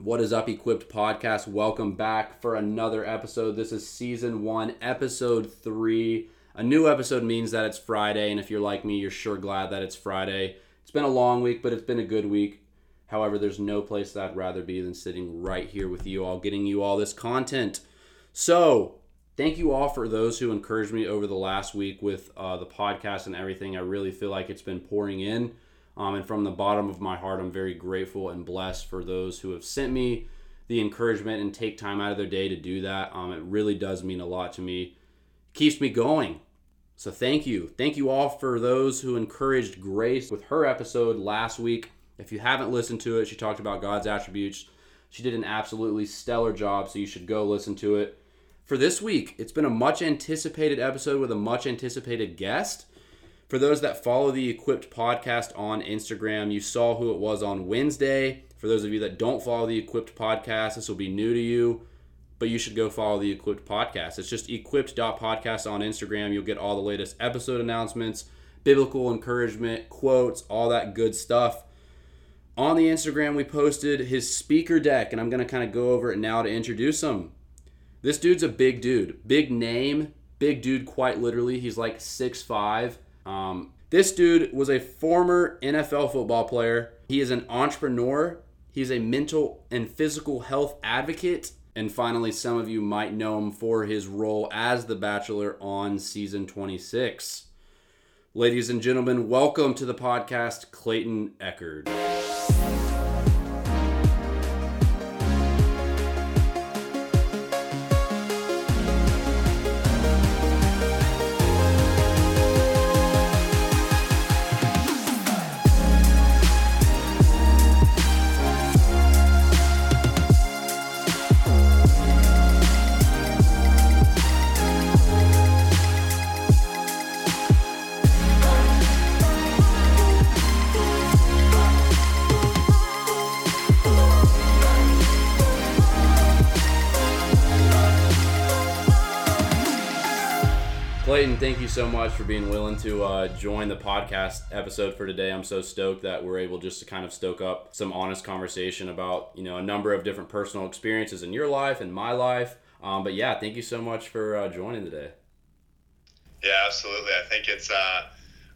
What is up, Equipped Podcast? Welcome back for another episode. This is season one, episode three. A new episode means that it's Friday, and if you're like me, you're sure glad that it's Friday. It's been a long week, but it's been a good week. However, there's no place that I'd rather be than sitting right here with you all, getting you all this content. So, thank you all for those who encouraged me over the last week with uh, the podcast and everything. I really feel like it's been pouring in. Um, and from the bottom of my heart, I'm very grateful and blessed for those who have sent me the encouragement and take time out of their day to do that. Um, it really does mean a lot to me. keeps me going. So thank you. Thank you all for those who encouraged Grace with her episode last week. If you haven't listened to it, she talked about God's attributes. She did an absolutely stellar job, so you should go listen to it. For this week, it's been a much anticipated episode with a much anticipated guest. For those that follow the Equipped podcast on Instagram, you saw who it was on Wednesday. For those of you that don't follow the Equipped podcast, this will be new to you, but you should go follow the Equipped podcast. It's just equipped.podcast on Instagram. You'll get all the latest episode announcements, biblical encouragement, quotes, all that good stuff. On the Instagram, we posted his speaker deck, and I'm going to kind of go over it now to introduce him. This dude's a big dude, big name, big dude, quite literally. He's like 6'5 um, this dude was a former NFL football player. He is an entrepreneur. He's a mental and physical health advocate. And finally, some of you might know him for his role as the Bachelor on season 26. Ladies and gentlemen, welcome to the podcast, Clayton Echard. So much for being willing to uh, join the podcast episode for today. I'm so stoked that we're able just to kind of stoke up some honest conversation about you know a number of different personal experiences in your life and my life. Um, but yeah, thank you so much for uh, joining today. Yeah, absolutely. I think it's uh,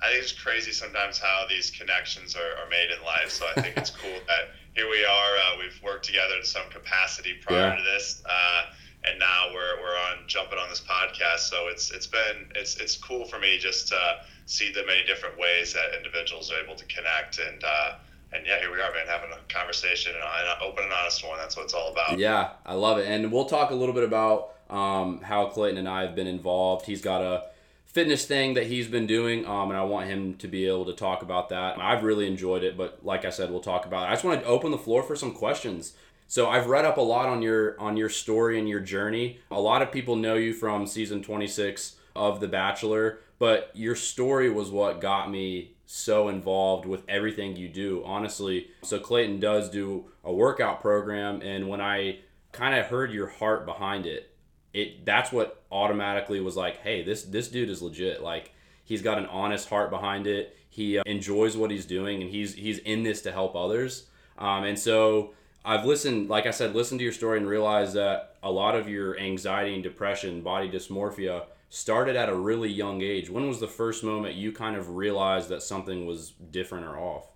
I think it's crazy sometimes how these connections are, are made in life. So I think it's cool that here we are. Uh, we've worked together in some capacity prior yeah. to this uh, and now we're, we're on jumping on this podcast. So it's it's been it's it's cool for me just to see the many different ways that individuals are able to connect and. Uh, and yeah, here we are, man, having a conversation and an open and honest one. That's what it's all about. Yeah, I love it. And we'll talk a little bit about um, how Clayton and I have been involved. He's got a fitness thing that he's been doing, um, and I want him to be able to talk about that. I've really enjoyed it, but like I said, we'll talk about it. I just want to open the floor for some questions. So I've read up a lot on your on your story and your journey. A lot of people know you from season 26 of The Bachelor, but your story was what got me so involved with everything you do, honestly. So Clayton does do a workout program and when I kind of heard your heart behind it, it that's what automatically was like, "Hey, this this dude is legit." Like he's got an honest heart behind it. He uh, enjoys what he's doing and he's he's in this to help others. Um, and so I've listened, like I said, listened to your story and realized that a lot of your anxiety and depression, body dysmorphia, started at a really young age. When was the first moment you kind of realized that something was different or off?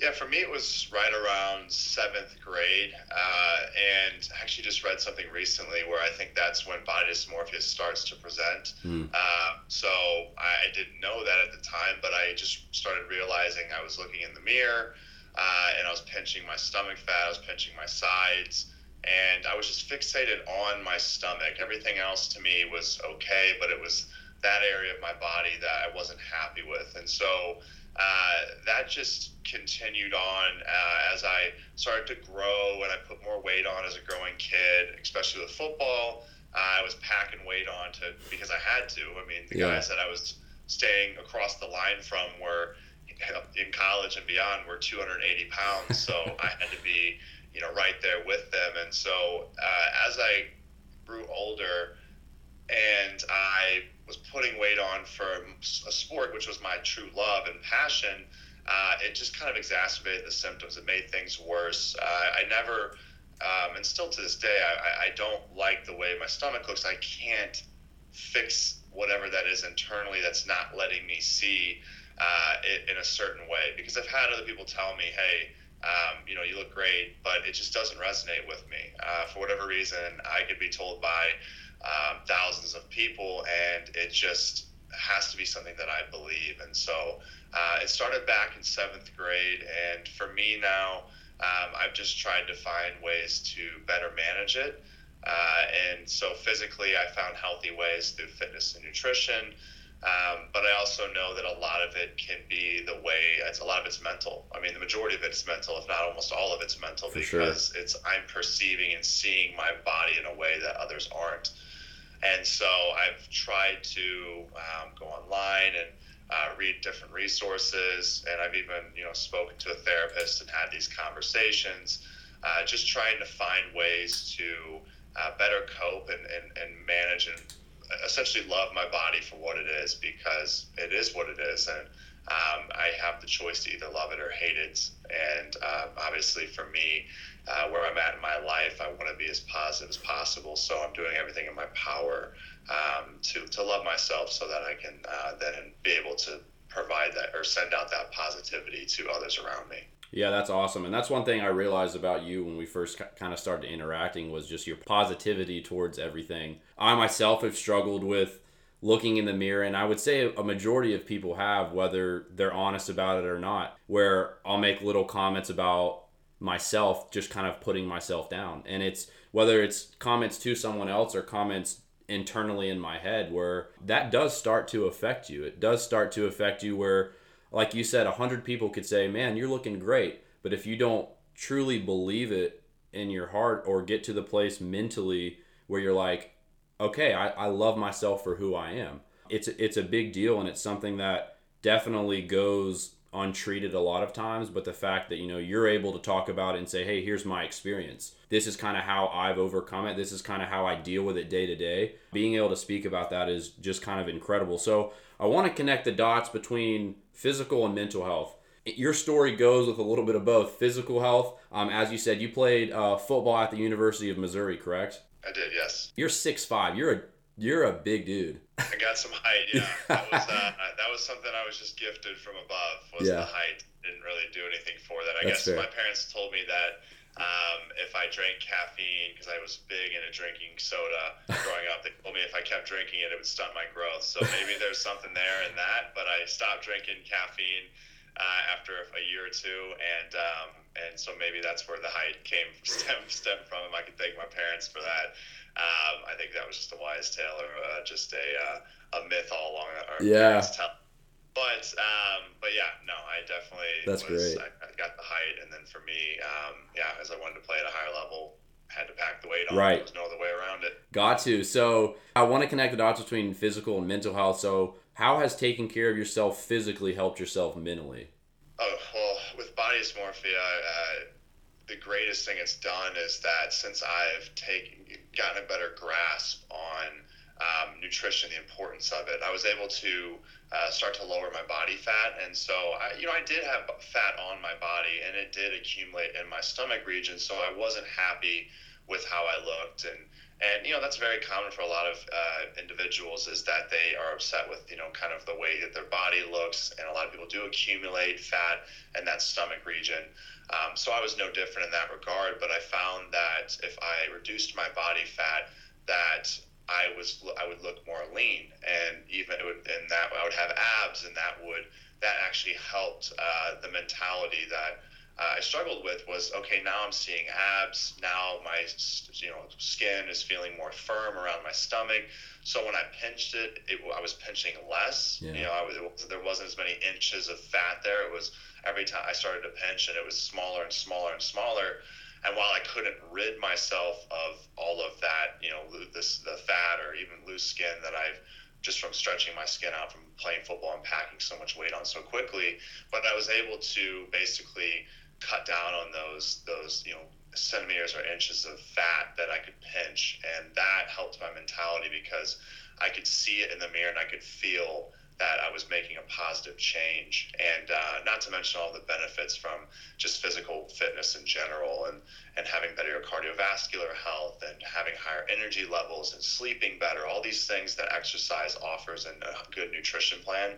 Yeah, for me, it was right around seventh grade. Uh, and I actually just read something recently where I think that's when body dysmorphia starts to present. Mm. Uh, so I didn't know that at the time, but I just started realizing I was looking in the mirror uh, and I was pinching my stomach fat, I was pinching my sides, and I was just fixated on my stomach. Everything else to me was okay, but it was that area of my body that I wasn't happy with, and so. Uh, that just continued on uh, as I started to grow and I put more weight on as a growing kid, especially with football. Uh, I was packing weight on to because I had to. I mean, the yeah. guys that I was staying across the line from were in college and beyond were 280 pounds, so I had to be, you know, right there with them. And so uh, as I grew older, and I was putting weight on for a sport which was my true love and passion, uh, it just kind of exacerbated the symptoms. It made things worse. Uh, I never um, and still to this day, I, I don't like the way my stomach looks. I can't fix whatever that is internally that's not letting me see uh, in a certain way. Because I've had other people tell me, hey, um, you know, you look great, but it just doesn't resonate with me. Uh, for whatever reason, I could be told by um, thousands of people, and it just has to be something that I believe. And so uh, it started back in seventh grade, and for me now, um, I've just tried to find ways to better manage it. Uh, and so physically, I found healthy ways through fitness and nutrition. Um, but I also know that a lot of it can be the way it's a lot of it's mental. I mean, the majority of it's mental, if not almost all of it's mental, For because sure. it's I'm perceiving and seeing my body in a way that others aren't. And so I've tried to um, go online and uh, read different resources, and I've even you know spoken to a therapist and had these conversations, uh, just trying to find ways to uh, better cope and, and, and manage and essentially love my body for what it is because it is what it is, and um, I have the choice to either love it or hate it. And uh, obviously, for me, uh, where I'm at in my life, I want to be as positive as possible. So I'm doing everything in my power um, to to love myself, so that I can uh, then be able to provide that or send out that positivity to others around me. Yeah, that's awesome. And that's one thing I realized about you when we first kind of started interacting was just your positivity towards everything. I myself have struggled with looking in the mirror and I would say a majority of people have whether they're honest about it or not where I'll make little comments about myself just kind of putting myself down and it's whether it's comments to someone else or comments internally in my head where that does start to affect you it does start to affect you where like you said 100 people could say man you're looking great. But if you don't truly believe it in your heart or get to the place mentally where you're like okay I, I love myself for who i am it's it's a big deal and it's something that definitely goes untreated a lot of times. But the fact that you know you're able to talk about it and say hey here's my experience. This is kind of how i've overcome it. This is kind of how i deal with it day to day. Being able to speak about that is just kind of incredible. So i want to connect the dots between physical and mental health your story goes with a little bit of both physical health um, as you said you played uh, football at the university of missouri correct i did yes you're six five you're a you're a big dude. I got some height. Yeah, that was uh, that was something I was just gifted from above. Was yeah. the height? Didn't really do anything for that. I That's guess fair. my parents told me that um, if I drank caffeine, because I was big into drinking soda growing up, they told me if I kept drinking it, it would stunt my growth. So maybe there's something there in that. But I stopped drinking caffeine uh, after a year or two, and um, and so maybe that's where the height came stem stem from. I can thank my parents for that. Um, I think that was just a wise tale or uh, just a uh, a myth all along. Yeah. But um, but yeah, no, I definitely that's was, great. I, I, got the height, and then for me, um, yeah, as I wanted to play at a higher level, had to pack the weight on. Right. There was no other way around it. Got to. So I want to connect the dots between physical and mental health. So how has taking care of yourself physically helped yourself mentally? Oh well, with body dysmorphia, uh, the greatest thing it's done is that since I've taken gotten a better grasp on um, nutrition, the importance of it, I was able to uh, start to lower my body fat, and so I, you know I did have fat on my body, and it did accumulate in my stomach region, so I wasn't happy with how I looked. And and you know that's very common for a lot of uh, individuals is that they are upset with you know kind of the way that their body looks. And a lot of people do accumulate fat in that stomach region. Um, so i was no different in that regard. But i found that if i reduced my body fat that i was i would look more lean and even it would and that i would have abs and that would that actually helped uh, the mentality that uh, I struggled with was okay. Now I'm seeing abs. Now my you know skin is feeling more firm around my stomach. So when I pinched it, it I was pinching less. Yeah. You know, I was, there wasn't as many inches of fat there. It was every time I started to pinch, and it was smaller and smaller and smaller. And while I couldn't rid myself of all of that, you know, this the fat or even loose skin that I've just from stretching my skin out from playing football and packing so much weight on so quickly, but I was able to basically cut down on those those you know centimeters or inches of fat that I could pinch, and that helped my mentality because I could see it in the mirror and I could feel that I was making a positive change. And uh, not to mention all the benefits from just physical fitness in general and, and having better cardiovascular health and having higher energy levels and sleeping better, all these things that exercise offers and a good nutrition plan.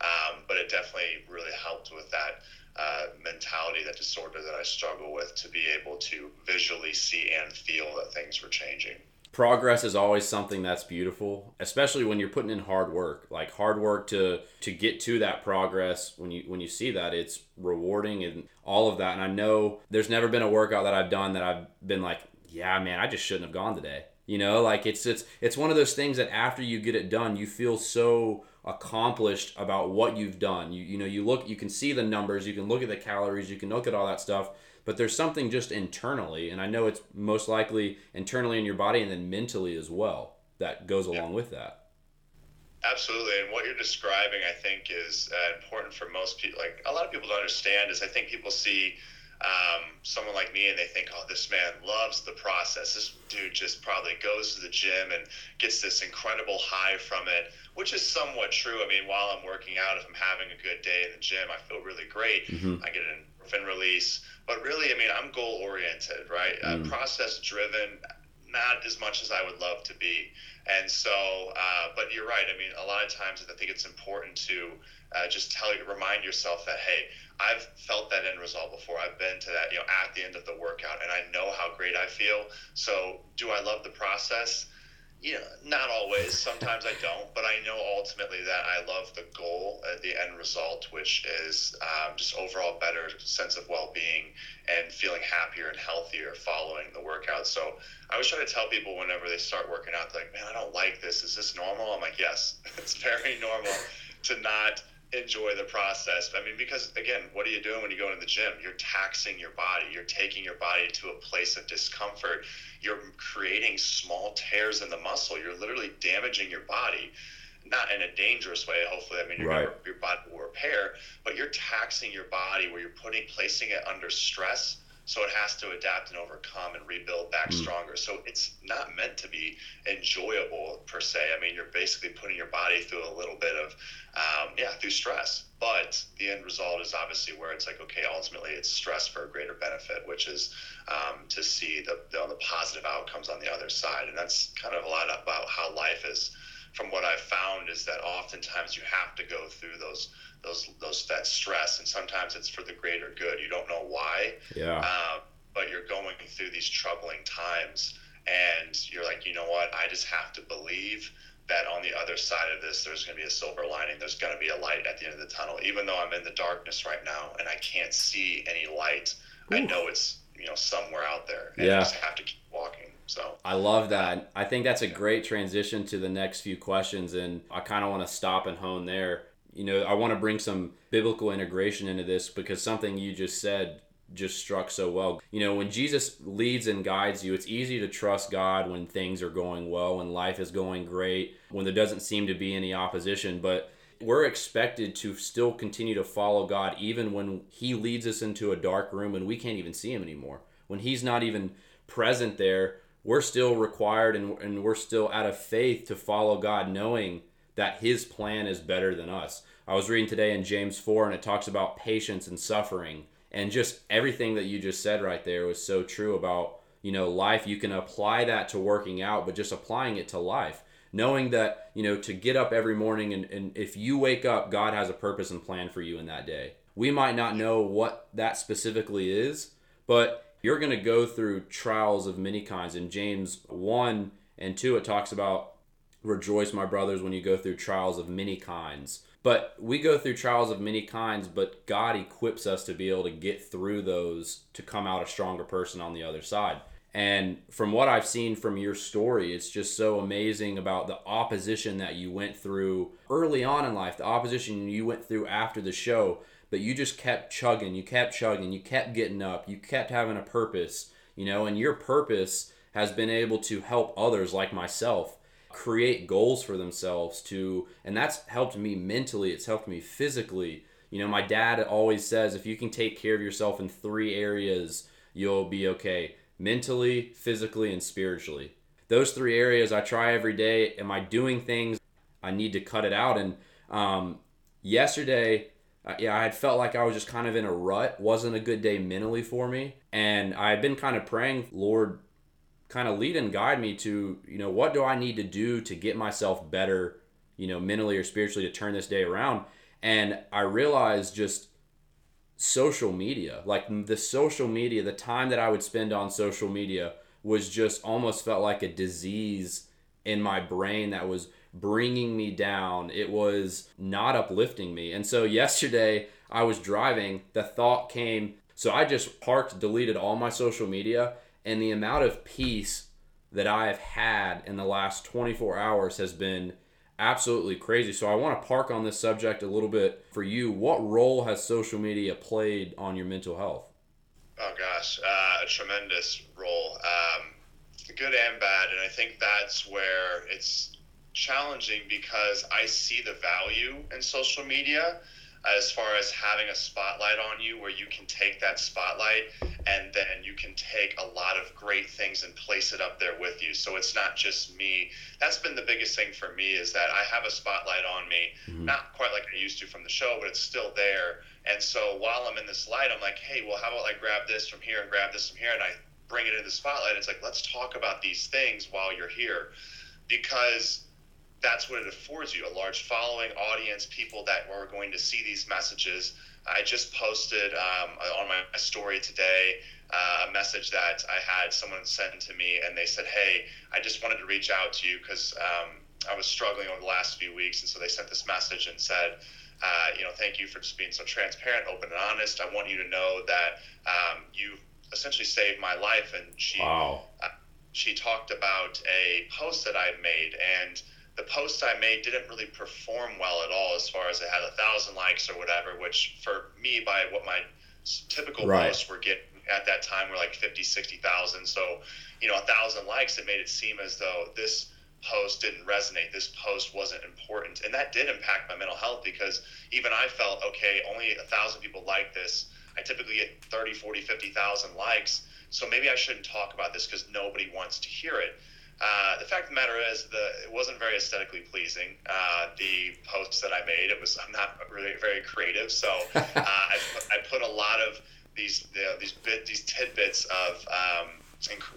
Um, but it definitely really helped with that uh, mentality, that disorder that I struggle with, to be able to visually see and feel that things were changing progress is always something that's beautiful especially when you're putting in hard work. Like hard work to to get to that progress when you when you see that it's rewarding and all of that. And i know there's never been a workout that i've done that i've been like yeah man i just shouldn't have gone today. You know like it's it's it's one of those things that after you get it done you feel so accomplished about what you've done. You you know you look you can see the numbers you can look at the calories you can look at all that stuff but there's something just internally, and I know it's most likely internally in your body and then mentally as well that goes along yeah. with that. Absolutely, and what you're describing, I think, is uh, important for most people. Like a lot of people to understand is I think people see um, someone like me and they think, oh, this man loves the process. This dude just probably goes to the gym and gets this incredible high from it, which is somewhat true. I mean, while I'm working out, if I'm having a good day in the gym, I feel really great. Mm-hmm. I get an endorphin release. But really, I mean, I'm goal oriented, right? Uh, mm. Uh, process driven, not as much as I would love to be. And so, uh, but you're right. I mean, a lot of times I think it's important to uh, just tell you, remind yourself that, hey, I've felt that end result before. I've been to that, you know, at the end of the workout, and I know how great I feel. So, do I love the process? You know, not always. Sometimes I don't, but I know ultimately that I love the goal, uh, the end result, which is um, just overall better sense of well-being and feeling happier and healthier following the workout. So I always try to tell people whenever they start working out, like, man, I don't like this. Is this normal? I'm like, yes, it's very normal to not enjoy the process. I mean, because again, what are you doing when you go into the gym? You're taxing your body. You're taking your body to a place of discomfort. You're creating small tears in the muscle. You're literally damaging your body. Not in a dangerous way. Hopefully, I mean, your, right. your body will repair, but you're taxing your body where you're putting, placing it under stress so it has to adapt and overcome and rebuild back mm. stronger. So it's not meant to be enjoyable per se. I mean, you're basically putting your body through a little bit of, um, yeah, through stress. But the end result is obviously where it's like, okay, ultimately it's stress for a greater benefit, which is um, to see the, the, the positive outcomes on the other side. And that's kind of a lot about how life is. From what I've found is that oftentimes you have to go through those those those that stress, and sometimes it's for the greater good. You don't know why. Yeah. Uh, but you're going through these troubling times, and you're like, you know what? I just have to believe that on the other side of this, there's going to be a silver lining. There's going to be a light at the end of the tunnel. Even though I'm in the darkness right now and I can't see any light, Ooh. I know it's you know somewhere out there, and yeah. I just have to keep walking. So I love that. I think that's a great transition to the next few questions, and I kind of want to stop and hone there you know, I want to bring some biblical integration into this because something you just said just struck so well. You know, when Jesus leads and guides you, it's easy to trust God when things are going well, when life is going great, when there doesn't seem to be any opposition. But we're expected to still continue to follow God even when He leads us into a dark room and we can't even see Him anymore. When He's not even present there, we're still required and, and we're still out of faith to follow God, knowing that his plan is better than us. I was reading today in James 4 and it talks about patience and suffering and just everything that you just said right there was so true about, you know, life. You can apply that to working out, but just applying it to life. Knowing that, you know, to get up every morning and, and if you wake up, God has a purpose and plan for you in that day. We might not know what that specifically is, but you're going to go through trials of many kinds. In James 1 and 2, it talks about Rejoice, my brothers, when you go through trials of many kinds. But we go through trials of many kinds, but God equips us to be able to get through those to come out a stronger person on the other side. And from what I've seen from your story, it's just so amazing about the opposition that you went through early on in life, the opposition you went through after the show, but you just kept chugging, you kept chugging, you kept getting up, you kept having a purpose, you know, and your purpose has been able to help others like myself create goals for themselves to and that's helped me mentally it's helped me physically you know my dad always says if you can take care of yourself in three areas you'll be okay mentally physically and spiritually those three areas i try every day am i doing things i need to cut it out and Um, yesterday, uh, yeah, I had felt like I was just kind of in a rut. wasn't a good day mentally for me, and I had been kind of praying, Lord, kind of lead and guide me to, you know, what do I need to do to get myself better, you know, mentally or spiritually to turn this day around. And I realized just social media, like the social media, the time that I would spend on social media was just almost felt like a disease in my brain that was bringing me down. It was not uplifting me. And so yesterday I was driving, the thought came, so I just parked, deleted all my social media, and the amount of peace that I have had in the last 24 hours has been absolutely crazy. So I want to park on this subject a little bit for you. What role has social media played on your mental health? Oh gosh, uh, a tremendous role, um, good and bad, and I think that's where it's challenging because I see the value in social media as far as having a spotlight on you where you can take that spotlight and then you can take a lot of great things and place it up there with you. So it's not just me. That's been the biggest thing for me is that i have a spotlight on me mm-hmm. not quite like i used to from the show but it's still there. And so while i'm in this light i'm like hey well how about i grab this from here and grab this from here? And i bring it in the spotlight. It's like let's talk about these things while you're here. Because that's what it affords you a large following audience people that are going to see these messages i just posted um, on my story today uh, a message that i had someone send to me and they said hey i just wanted to reach out to you because um, i was struggling over the last few weeks and so they sent this message and said uh, you know thank you for just being so transparent open and honest i want you to know that um, you essentially saved my life and she wow. uh, she talked about a post that i made and the post I made didn't really perform well at all as far as it had a thousand likes or whatever, which for me, by what my typical right. posts were getting at that time were like 50, 60,000. So, you know, a thousand likes, it made it seem as though this post didn't resonate. This post wasn't important. And that did impact my mental health because even I felt, okay, only a thousand people like this. I typically get 30, 40, 50,000 likes. So maybe I shouldn't talk about this because nobody wants to hear it. Uh, the fact of the matter is, the it wasn't very aesthetically pleasing. Uh, the posts that I made, it was I'm not really very creative, so uh, I, put, I put a lot of these you know, these bit these tidbits of um,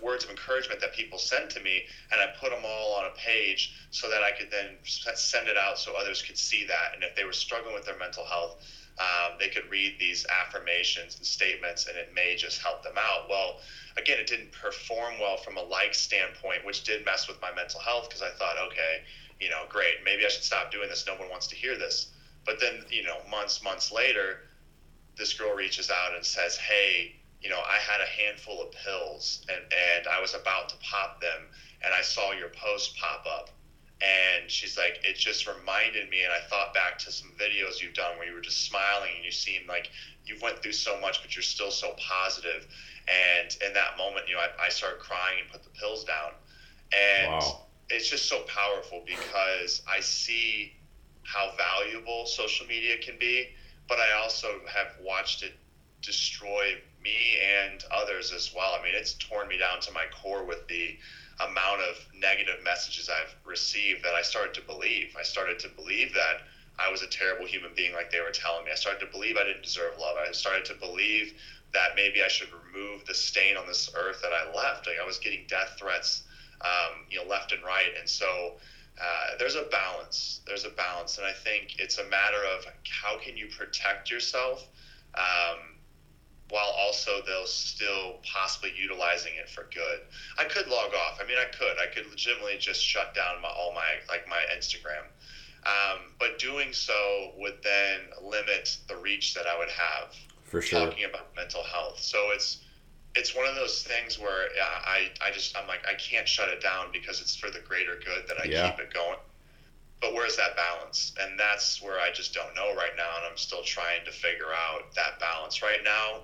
words of encouragement that people sent to me, and I put them all on a page so that I could then send it out so others could see that, and if they were struggling with their mental health. Um, they could read these affirmations and statements, and it may just help them out. Well, again, it didn't perform well from a like standpoint, which did mess with my mental health because I thought, okay, you know, great, maybe I should stop doing this. No one wants to hear this. But then, you know, months, months later, this girl reaches out and says, hey, you know, I had a handful of pills and, and I was about to pop them and I saw your post pop up. And she's like, it just reminded me, and I thought back to some videos you've done where you were just smiling and you seemed like you went through so much, but you're still so positive. And in that moment, you know, I, I started crying and put the pills down. And wow. it's just so powerful because I see how valuable social media can be, but I also have watched it destroy me and others as well. I mean, it's torn me down to my core with the amount of negative messages I've received that I started to believe. I started to believe that I was a terrible human being, like they were telling me. I started to believe I didn't deserve love. I started to believe that maybe I should remove the stain on this earth that I left. Like I was getting death threats, um, you know, left and right, and so uh, there's a balance. There's a balance, and I think it's a matter of how can you protect yourself. Um, while also though still possibly utilizing it for good. I could log off. I mean, I could. I could legitimately just shut down my, all my like my Instagram. Um, but doing so would then limit the reach that I would have for sure talking about mental health. So it's it's one of those things where I I just I'm like I can't shut it down because it's for the greater good that I yeah. keep it going. But where's that balance? And that's where I just don't know right now, and I'm still trying to figure out that balance. Right now,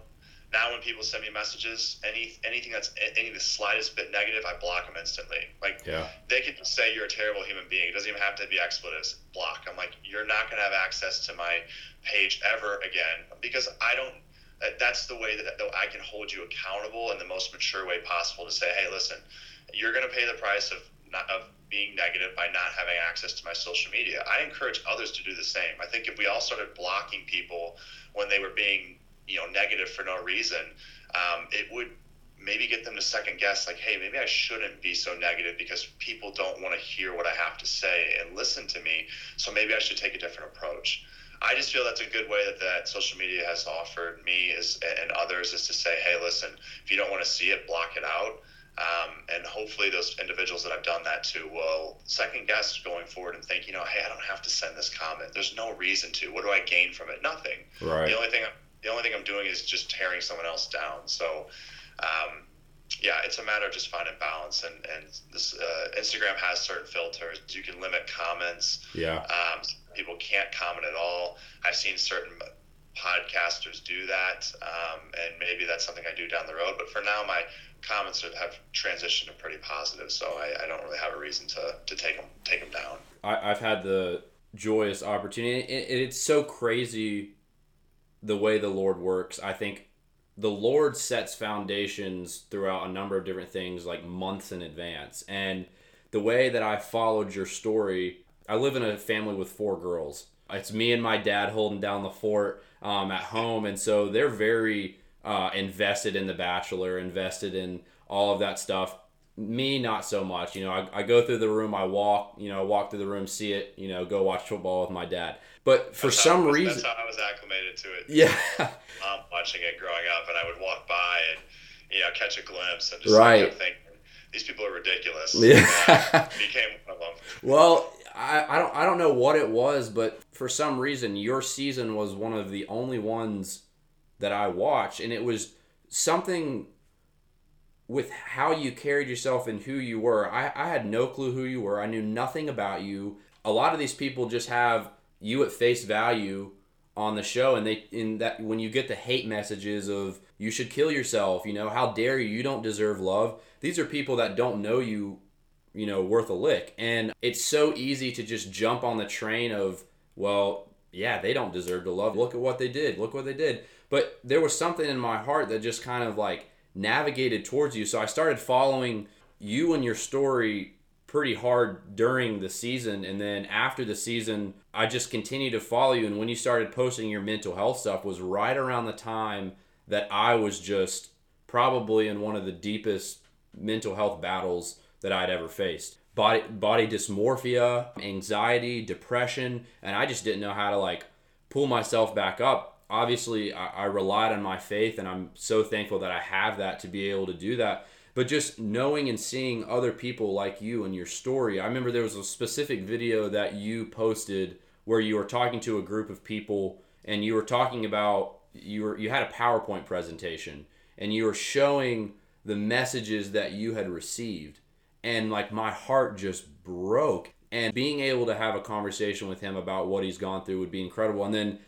now when people send me messages, any anything that's any the slightest bit negative, I block them instantly. Like yeah. they could say you're a terrible human being. It doesn't even have to be expletives. Block. I'm like, you're not gonna have access to my page ever again because I don't. That's the way that, that I can hold you accountable in the most mature way possible to say, hey, listen, you're gonna pay the price of not, of being negative by not having access to my social media. I encourage others to do the same. I think if we all started blocking people when they were being, you know, negative for no reason, um, it would maybe get them to second guess like hey maybe i shouldn't be so negative because people don't want to hear what i have to say and listen to me so maybe i should take a different approach i just feel that's a good way that, that social media has offered me is and others is to say hey listen if you don't want to see it block it out um, and hopefully those individuals that I've done that to will second guess going forward and think, you know, hey, I don't have to send this comment. There's no reason to. What do I gain from it? Nothing. Right. The only thing the only thing I'm doing is just tearing someone else down. So, um, yeah, it's a matter of just finding balance. And and this uh, Instagram has certain filters. You can limit comments. Yeah. Um, people can't comment at all. I've seen certain podcasters do that, um, and maybe that's something I do down the road. But for now, my comments have transitioned to pretty positive, so I, I don't really have a reason to, to take them take them down. I, I've had the joyous opportunity. It, it's so crazy the way the Lord works. I think the Lord sets foundations throughout a number of different things, like months in advance. And the way that I followed your story, I live in a family with four girls. It's me and my dad holding down the fort um, at home, and so they're very uh, invested in The Bachelor, invested in all of that stuff. Me, not so much. You know, I, I go through the room, I walk, you know, walk through the room, see it, you know, go watch football with my dad. But for that's some was, reason, that's how I was acclimated to it. Yeah. um, watching it growing up, and I would walk by and you know catch a glimpse and just right. like, thinking, these people are ridiculous. Yeah. Became one of them. Well, I, I don't I don't know what it was, but for some reason your season was one of the only ones that I watched, and it was something with how you carried yourself and who you were. I, I had no clue who you were. I knew nothing about you. A lot of these people just have you at face value on the show and they in that when you get the hate messages of you should kill yourself, you know, how dare you, you don't deserve love. These are people that don't know you, you know, worth a lick. And it's so easy to just jump on the train of, well, yeah, they don't deserve to love. Look at what they did. Look what they did. But there was something in my heart that just kind of like navigated towards you. So I started following you and your story pretty hard during the season and then after the season I just continued to follow you and when you started posting your mental health stuff was right around the time that I was just probably in one of the deepest mental health battles that I'd ever faced. Body body dysmorphia, anxiety, depression, and I just didn't know how to like pull myself back up. Obviously, I, I relied on my faith and I'm so thankful that I have that to be able to do that but just knowing and seeing other people like you and your story. I remember there was a specific video that you posted where you were talking to a group of people and you were talking about you were you had a PowerPoint presentation and you were showing the messages that you had received and like my heart just broke and being able to have a conversation with him about what he's gone through would be incredible and then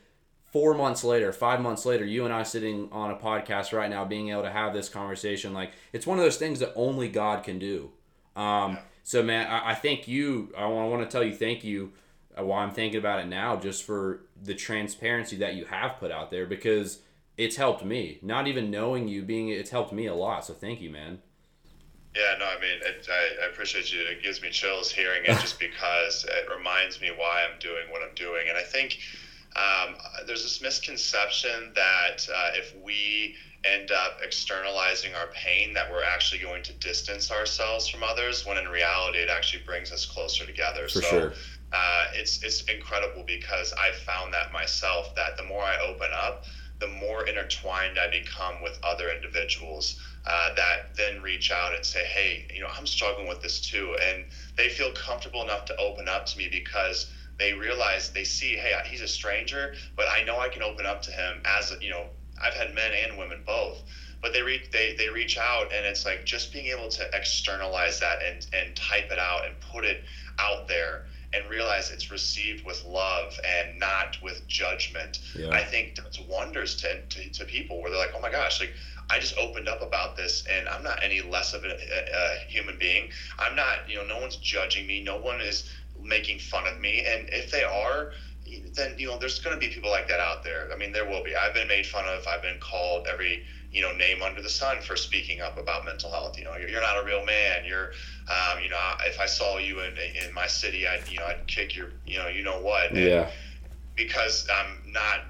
four months later, five months later, you and I sitting on a podcast right now, being able to have this conversation, like it's one of those things that only God can do. Um, so, man, I, I thank you. I want to tell you thank you uh, while I'm thinking about it now, just for the transparency that you have put out there because it's helped me. Not even knowing you, being it's helped me a lot. So, thank you, man. Yeah, no, I mean, it, I, I appreciate you. It gives me chills hearing it just because it reminds me why I'm doing what I'm doing. And I think um, there's this misconception that uh, if we end up externalizing our pain, that we're actually going to distance ourselves from others, when in reality, it actually brings us closer together. For so, sure. Uh, it's it's incredible because I found that myself that the more I open up, the more intertwined I become with other individuals uh, that then reach out and say, "Hey, you know, I'm struggling with this too," and they feel comfortable enough to open up to me because they realize they see, hey, he's a stranger, but I know I can open up to him as you know. I've had men and women both, but they reach they they reach out, and it's like just being able to externalize that and and type it out and put it out there and realize it's received with love and not with judgment. Yeah. I think does wonders to, to to people where they're like, oh my gosh, like I just opened up about this and I'm not any less of a, a, a, human being. I'm not, you know, no one's judging me. No one is making fun of me. And if they are, then, you know, there's going to be people like that out there. I mean, there will be. I've been made fun of. I've been called every, you know, name under the sun for speaking up about mental health. You know, you're, you're not a real man. You're Um, you know, if I saw you in in my city, I'd you know I'd kick your you know you know what. And yeah. Because I'm not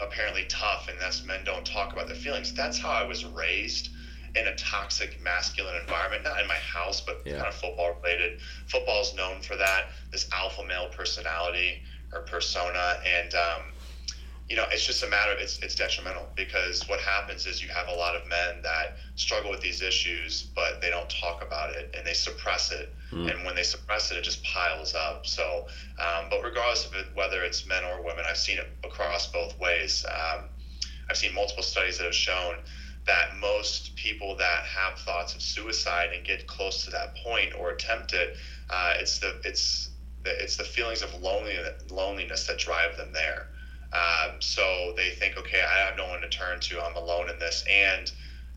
apparently tough, and that's men don't talk about their feelings. That's how I was raised in a toxic masculine environment, not in my house, but yeah. kind of football related. Football is known for that, this alpha male personality or persona. And um, you know, it's just a matter of it's it's detrimental because what happens is you have a lot of men that struggle with these issues, but they don't talk about it and they suppress it. Mm. And when they suppress it, it just piles up. So, um, but regardless of it, whether it's men or women, I've seen it across both ways. Um, I've seen multiple studies that have shown that most people that have thoughts of suicide and get close to that point or attempt it, uh, it's the it's the, it's the feelings of loneliness loneliness that drive them there. Um, so they think, okay, I have no one to turn to. I'm alone in this, and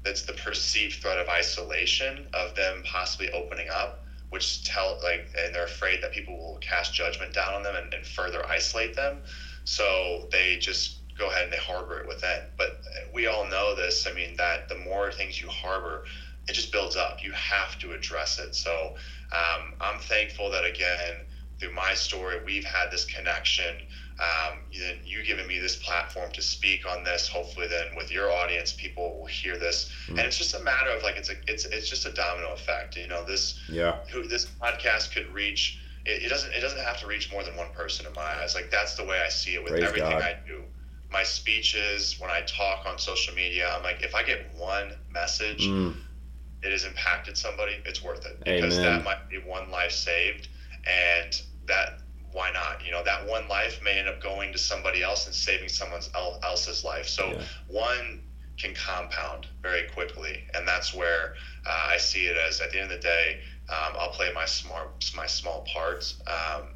that's the perceived threat of isolation of them possibly opening up, which tell like, and they're afraid that people will cast judgment down on them and, and further isolate them. So they just go ahead and they harbor it with within. But we all know this. I mean, that the more things you harbor, it just builds up. You have to address it. So um, I'm thankful that again through my story we've had this connection um, you, you giving me this platform to speak on this. Hopefully, then with your audience, people will hear this, mm. and it's just a matter of like it's a it's it's just a domino effect. You know, this yeah who this podcast could reach. It, it doesn't it doesn't have to reach more than one person in my eyes. Like that's the way I see it with Praise everything God. I do. My speeches, when I talk on social media, I'm like, if I get one message, mm. it has impacted somebody, it's worth it because Amen. that might be one life saved, and that why not? You know, that one life may end up going to somebody else and saving someone else's life. So yeah. one can compound very quickly, and that's where uh, I see it as. At the end of the day, um, I'll play my smart, my small parts. Um,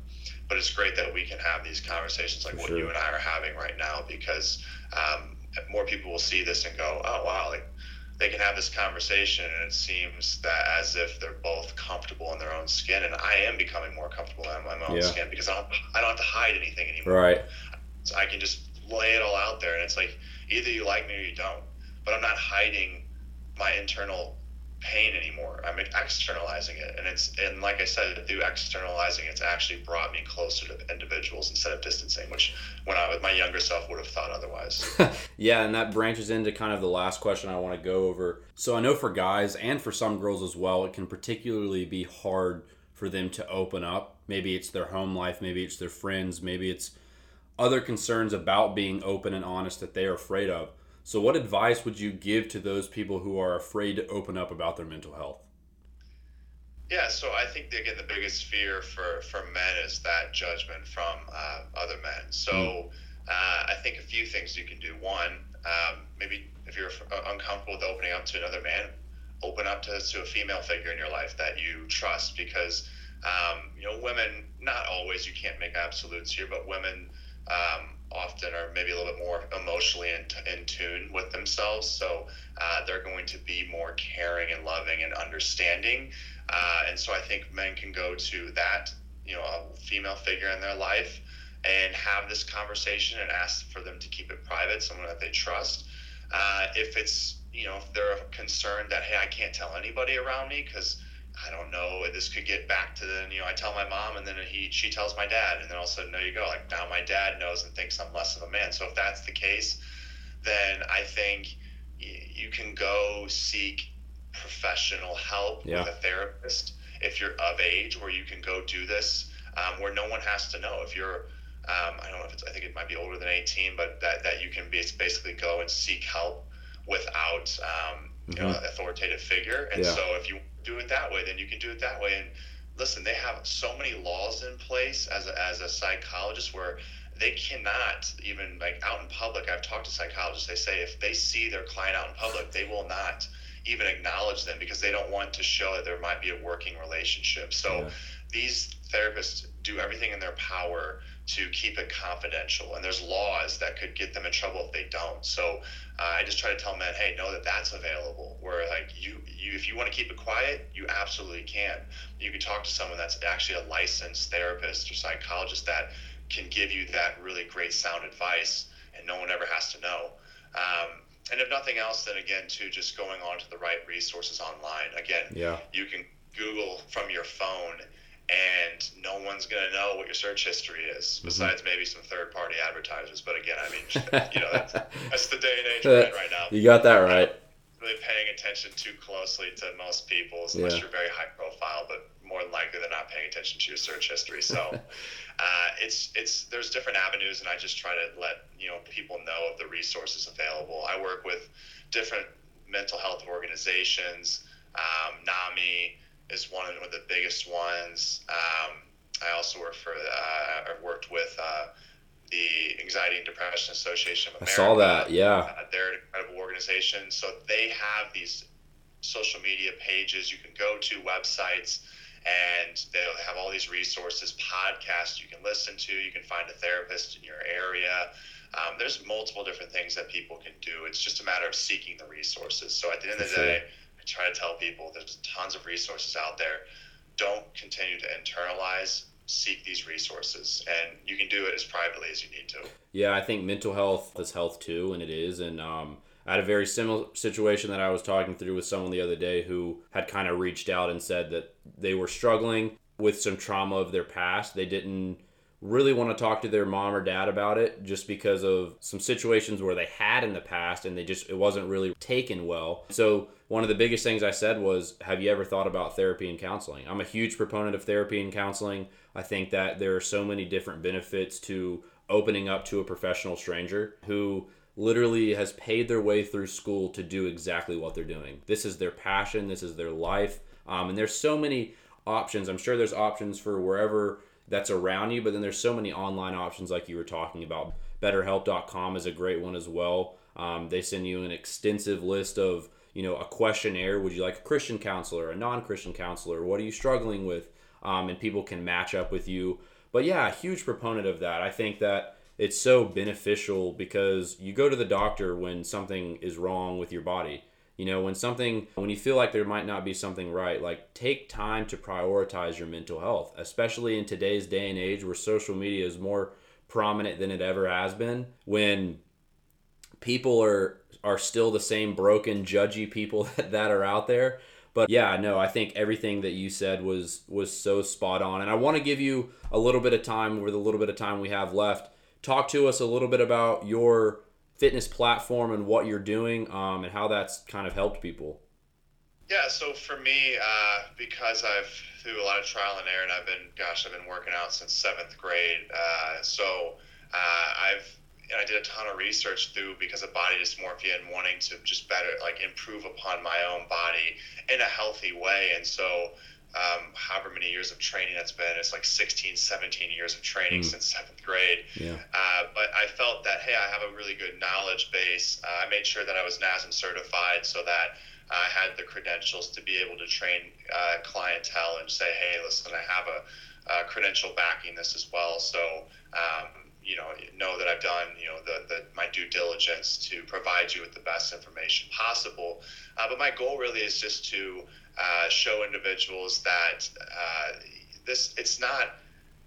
but it's great that we can have these conversations like For what sure. you and I are having right now because um, more people will see this and go, "Oh wow!" Like they can have this conversation and it seems that as if they're both comfortable in their own skin and i am becoming more comfortable in my own yeah. skin because I don't, I don't have to hide anything anymore right so i can just lay it all out there and it's like either you like me or you don't but i'm not hiding my internal pain anymore. I'm externalizing it, and it's and like I said, through externalizing, it's actually brought me closer to individuals instead of distancing, which when I my younger self would have thought otherwise. yeah, and that branches into kind of the last question I want to go over. So I know for guys and for some girls as well, it can particularly be hard for them to open up. Maybe it's their home life, maybe it's their friends, maybe it's other concerns about being open and honest that they are afraid of. So, what advice would you give to those people who are afraid to open up about their mental health? Yeah, so I think again the biggest fear for for men is that judgment from uh, other men. So mm. uh, I think a few things you can do. One, um, maybe if you're uncomfortable with opening up to another man, open up to, to a female figure in your life that you trust because um, you know women not always you can't make absolutes here, but women um, often are maybe a little bit more emotionally in, in tune with themselves. So uh, they're going to be more caring and loving and understanding. Uh, and so I think men can go to that, you know, a female figure in their life and have this conversation and ask for them to keep it private, someone that they trust. Uh, if it's, you know, if they're concerned that, hey, I can't tell anybody around me because I don't know. This could get back to then, you know, I tell my mom and then he, she tells my dad. And then all of a sudden, there you go. Like now my dad knows and thinks I'm less of a man. So if that's the case, then I think you can go seek professional help yeah. with a therapist if you're of age where you can go do this, um, where no one has to know. If you're, um, I don't know if it's, I think it might be older than 18, but that, that you can be, basically go and seek help without, um, mm-hmm. know, authoritative figure. And yeah. so if you do it that way, then you can do it that way. And listen, they have so many laws in place as a, as a psychologist where they cannot even like out in public. I've talked to psychologists. They say if they see their client out in public, they will not even acknowledge them because they don't want to show that there might be a working relationship. So yeah. these therapists do everything in their power to keep it confidential. And there's laws that could get them in trouble if they don't. So uh, I just try to tell men, hey, know that that's available. Where like you, you, if you want to keep it quiet, you absolutely can. You can talk to someone that's actually a licensed therapist or psychologist that can give you that really great sound advice, and no one ever has to know. Um, and if nothing else, then again, too, just going on to the right resources online. Again, yeah. you can Google from your phone and no one's going to know what your search history is mm-hmm. besides mm-hmm. maybe some third party advertisers. But again, I mean, you know, that's, that's the day and age we're in right now. You got that right. Really paying attention too closely to most people unless yeah. you're very high profile, but more than likely they're not paying attention to your search history. So uh, it's it's there's different avenues, and I just try to let you know people know of the resources available. I work with different mental health organizations, um, NAMI is one of the biggest ones. Um, I also work for, uh, I've worked with uh, the Anxiety and Depression Association of America. I saw that, yeah. Uh, they're an incredible organization. So they have these social media pages. You can go to websites and they'll have all these resources, podcasts you can listen to. You can find a therapist in your area. Um, there's multiple different things that people can do. It's just a matter of seeking the resources. So at the end of the day, I try to tell people there's tons of resources out there. Don't continue to internalize. Seek these resources, and you can do it as privately as you need to. Yeah, I think mental health is health too, and it is. And um, I had a very similar situation that I was talking through with someone the other day who had kind of reached out and said that they were struggling with some trauma of their past. They didn't really want to talk to their mom or dad about it just because of some situations where they had in the past and they just it wasn't really taken well. So one of the biggest things I said was, Have you ever thought about therapy and counseling? I'm a huge proponent of therapy and counseling. I think that there are so many different benefits to opening up to a professional stranger who literally has paid their way through school to do exactly what they're doing. This is their passion, this is their life. Um, and there's so many options. I'm sure there's options for wherever that's around you, but then there's so many online options like you were talking about. BetterHelp.com is a great one as well. Um, they send you an extensive list of you know, a questionnaire. Would you like a Christian counselor, a non-Christian counselor? What are you struggling with? Um, and people can match up with you. But yeah, huge proponent of that. I think that it's so beneficial because you go to the doctor when something is wrong with your body. You know, when something, when you feel like there might not be something right, like take time to prioritize your mental health, especially in today's day and age where social media is more prominent than it ever has been. When people are are still the same broken, judgy people that, that are out there. But yeah, no, I think everything that you said was was so spot on. And I want to give you a little bit of time with a little bit of time we have left. Talk to us a little bit about your fitness platform and what you're doing um, and how that's kind of helped people. Yeah, so for me, uh, because I've through a lot of trial and error, and I've been, gosh, I've been working out since seventh grade. Uh, so uh, I've and I did a ton of research through because of body dysmorphia and wanting to just better like improve upon my own body in a healthy way. And so, um, however many years of training that's been, it's like 16, 17 years of training mm. since seventh grade. Yeah. Uh, but I felt that, hey, I have a really good knowledge base. Uh, I made sure that I was NASM certified so that I had the credentials to be able to train uh, clientele and say, hey, listen, I have a, a credential backing this as well. So, um, you know know that I've done you know the, the my due diligence to provide you with the best information possible. Uh, but my goal really is just to uh, show individuals that uh, this it's not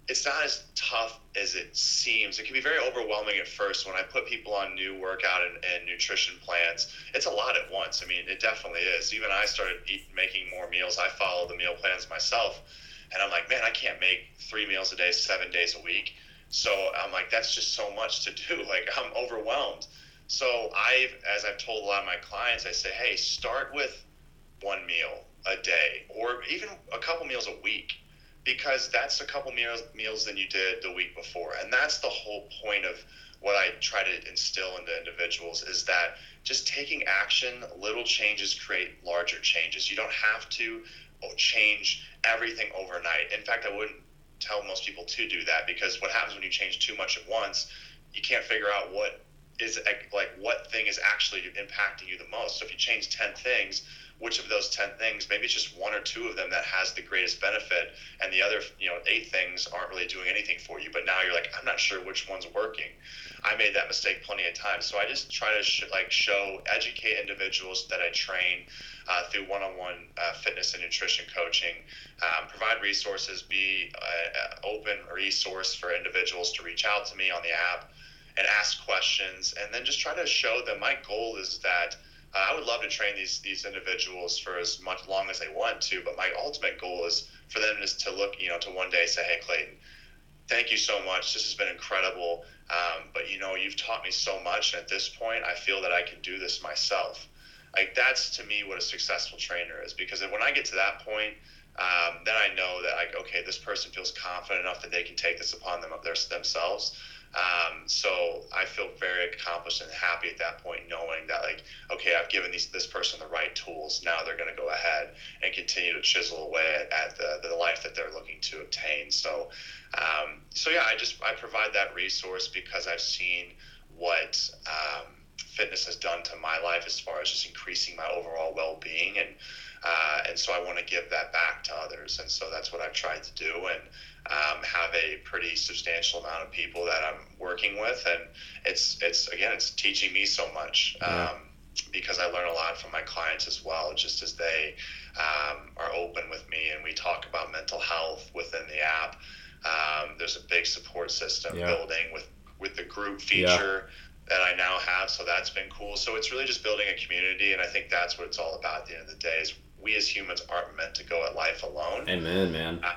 it's not as tough as it seems. It can be very overwhelming at first when I put people on new workout and, and nutrition plans. It's a lot at once. I mean, it definitely is. Even I started eat, making more meals. I follow the meal plans myself, and I'm like, man, I can't make three meals a day, seven days a week so I'm like, that's just so much to do. Like I'm overwhelmed. So I've, as I've told a lot of my clients, I say, hey, start with one meal a day, or even a couple meals a week, because that's a couple meals meals than you did the week before, and that's the whole point of what I try to instill into individuals is that just taking action, little changes create larger changes. You don't have to change everything overnight. In fact, I wouldn't tell most people to do that because what happens when you change too much at once, you can't figure out what is like what thing is actually impacting you the most. So if you change 10 things, which of those 10 things, maybe it's just one or two of them that has the greatest benefit and the other, you know, eight things aren't really doing anything for you. But now you're like, I'm not sure which one's working. I made that mistake plenty of times. So I just try to sh- like show, educate individuals that I train uh, through one-on-one uh, fitness and nutrition coaching, um, provide resources, be uh, open resource for individuals to reach out to me on the app and ask questions, and then just try to show them my goal is that I would love to train these these individuals for as much long as they want to, but my ultimate goal is for them is to look, you know, to one day say, "Hey, Clayton, thank you so much. This has been incredible. Um, but you know, you've taught me so much, and at this point, I feel that I can do this myself." Like that's to me what a successful trainer is, because when I get to that point, um, then I know that like, okay, this person feels confident enough that they can take this upon them themselves. Um, so I feel very accomplished and happy at that point, knowing that like, okay, I've given these, this person the right tools. Now they're going to go ahead and continue to chisel away at, the, the life that they're looking to obtain. So, um, so yeah, I just I provide that resource because I've seen what um, fitness has done to my life as far as just increasing my overall well-being and uh, and so I want to give that back to others, and so that's what I've tried to do, and um, have a pretty substantial amount of people that I'm working with, and it's it's again it's teaching me so much. Yeah. Um, because I learn a lot from my clients as well, just as they um, are open with me and we talk about mental health within the app. Um, there's a big support system yeah. building with with the group feature. Yeah that I now have. So that's been cool. So it's really just building a community, and I think that's what it's all about. At the end of the day, is we as humans aren't meant to go at life alone. Amen, man. Uh,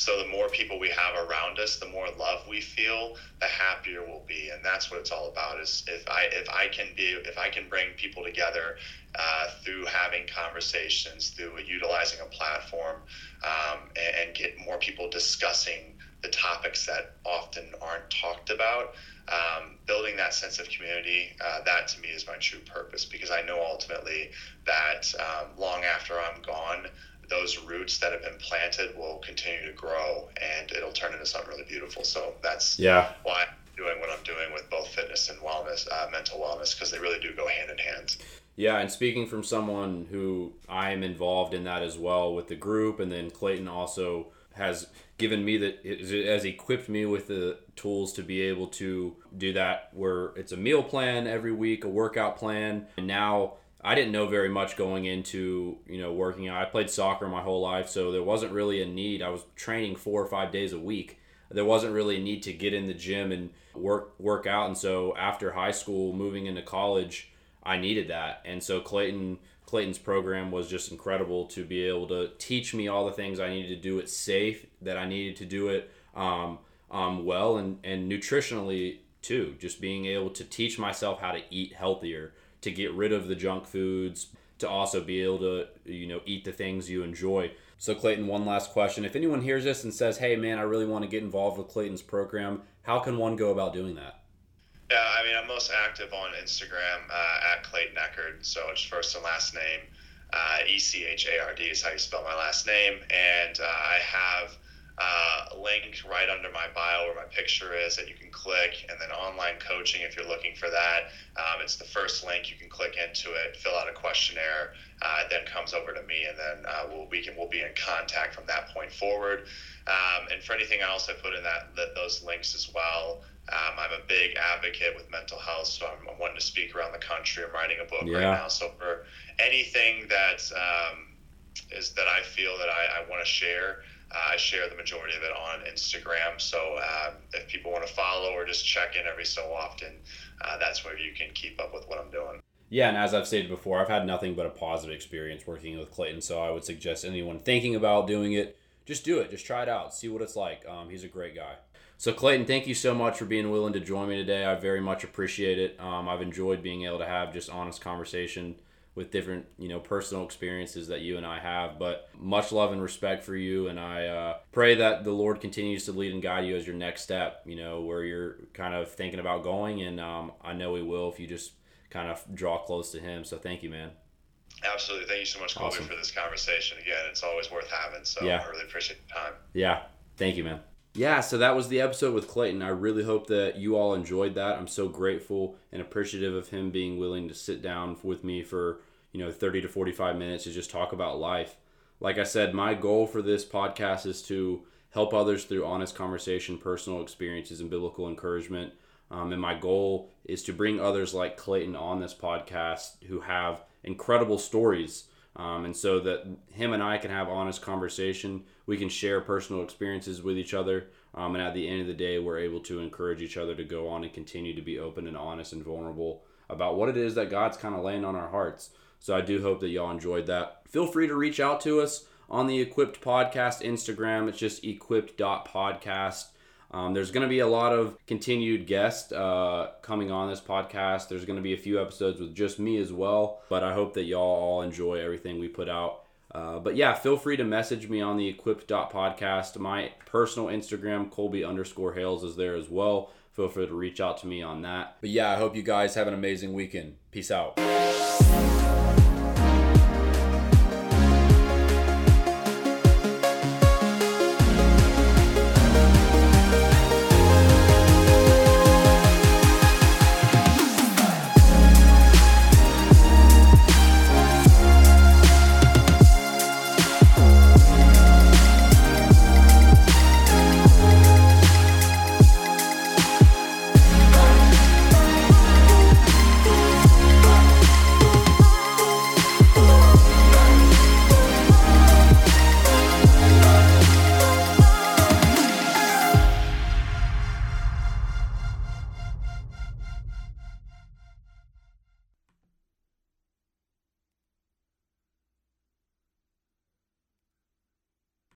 so the more people we have around us, the more love we feel, the happier we'll be, and that's what it's all about. Is if I if I can be if I can bring people together uh, through having conversations, through utilizing a platform, um, and, and get more people discussing the topics that often aren't talked about um, building that sense of community, uh, that to me is my true purpose because I know ultimately that um, long after I'm gone, those roots that have been planted will continue to grow and it'll turn into something really beautiful. So that's yeah why I'm doing what I'm doing with both fitness and wellness, uh, mental wellness, because they really do go hand in hand. Yeah, and speaking from someone who I'm involved in that as well with the group, and then Clayton also has given me that has equipped me with the tools to be able to do that where it's a meal plan every week a workout plan and now i didn't know very much going into you know working out. I played soccer my whole life so there wasn't really a need. I was training four or five days a week. There wasn't really a need to get in the gym and work work out and so after high school moving into college i needed that. And so clayton Clayton's program was just incredible to be able to teach me all the things I needed to do it safe, that I needed to do it um, um, well, and, and nutritionally too. Just being able to teach myself how to eat healthier, to get rid of the junk foods, to also be able to you know eat the things you enjoy. So Clayton, one last question: If anyone hears this and says, "Hey, man, I really want to get involved with Clayton's program," how can one go about doing that? Yeah, I mean, I'm most active on Instagram uh, at Clayton Echard. So it's first and last name. Uh, e C H A R D is how you spell my last name. And uh, I have uh, link right under my bio where my picture is that you can click. And then online coaching, if you're looking for that, um, it's the first link. You can click into it, fill out a questionnaire. Uh, it then comes over to me, and then uh, we'll, we can we'll be in contact from that point forward. Um, and for anything else, I put in that, that those links as well. Um, I'm a big advocate with mental health, so I'm, I'm, wanting to speak around the country. I'm writing a book yeah. right now. So for anything that um, is that I feel that I, I want to share, I share the majority of it on Instagram. So uh, if people want to follow or just check in every so often, uh, that's where you can keep up with what I'm doing. Yeah, and as I've stated before, I've had nothing but a positive experience working with Clayton. So I would suggest anyone thinking about doing it, just do it. Just try it out. See what it's like. Um, he's a great guy. So Clayton, thank you so much for being willing to join me today. I very much appreciate it. Um, I've enjoyed being able to have just honest conversation with different, you know, personal experiences that you and I have. But much love and respect for you, and I uh, pray that the Lord continues to lead and guide you as your next step. You know, where you're kind of thinking about going, and um, I know He will if you just kind of draw close to Him. So thank you, man. Absolutely. Thank you so much, Colby, awesome. for this conversation. Again, it's always worth having. So yeah. I really appreciate the time. Yeah. Thank you, man yeah, so that was the episode with Clayton. I really hope that you all enjoyed that. I'm so grateful and appreciative of him being willing to sit down with me for, you know, 30 to 45 minutes to just talk about life. Like I said, my goal for this podcast is to help others through honest conversation, personal experiences, and biblical encouragement. Um, and my goal is to bring others like Clayton on this podcast who have incredible stories um, and so that him and I can have honest conversation, we can share personal experiences with each other, um, and at the end of the day, we're able to encourage each other to go on and continue to be open and honest and vulnerable about what it is that God's kind of laying on our hearts. So I do hope that y'all enjoyed that. Feel free to reach out to us on the Equipped Podcast Instagram. It's just equipped.podcast. Um, there's going to be a lot of continued guests uh, coming on this podcast. There's going to be a few episodes with just me as well. But I hope that y'all all enjoy everything we put out. Uh, but yeah, feel free to message me on the equipped.podcast. My personal Instagram, Colby underscore Hales, is there as well. Feel free to reach out to me on that. But yeah, I hope you guys have an amazing weekend. Peace out.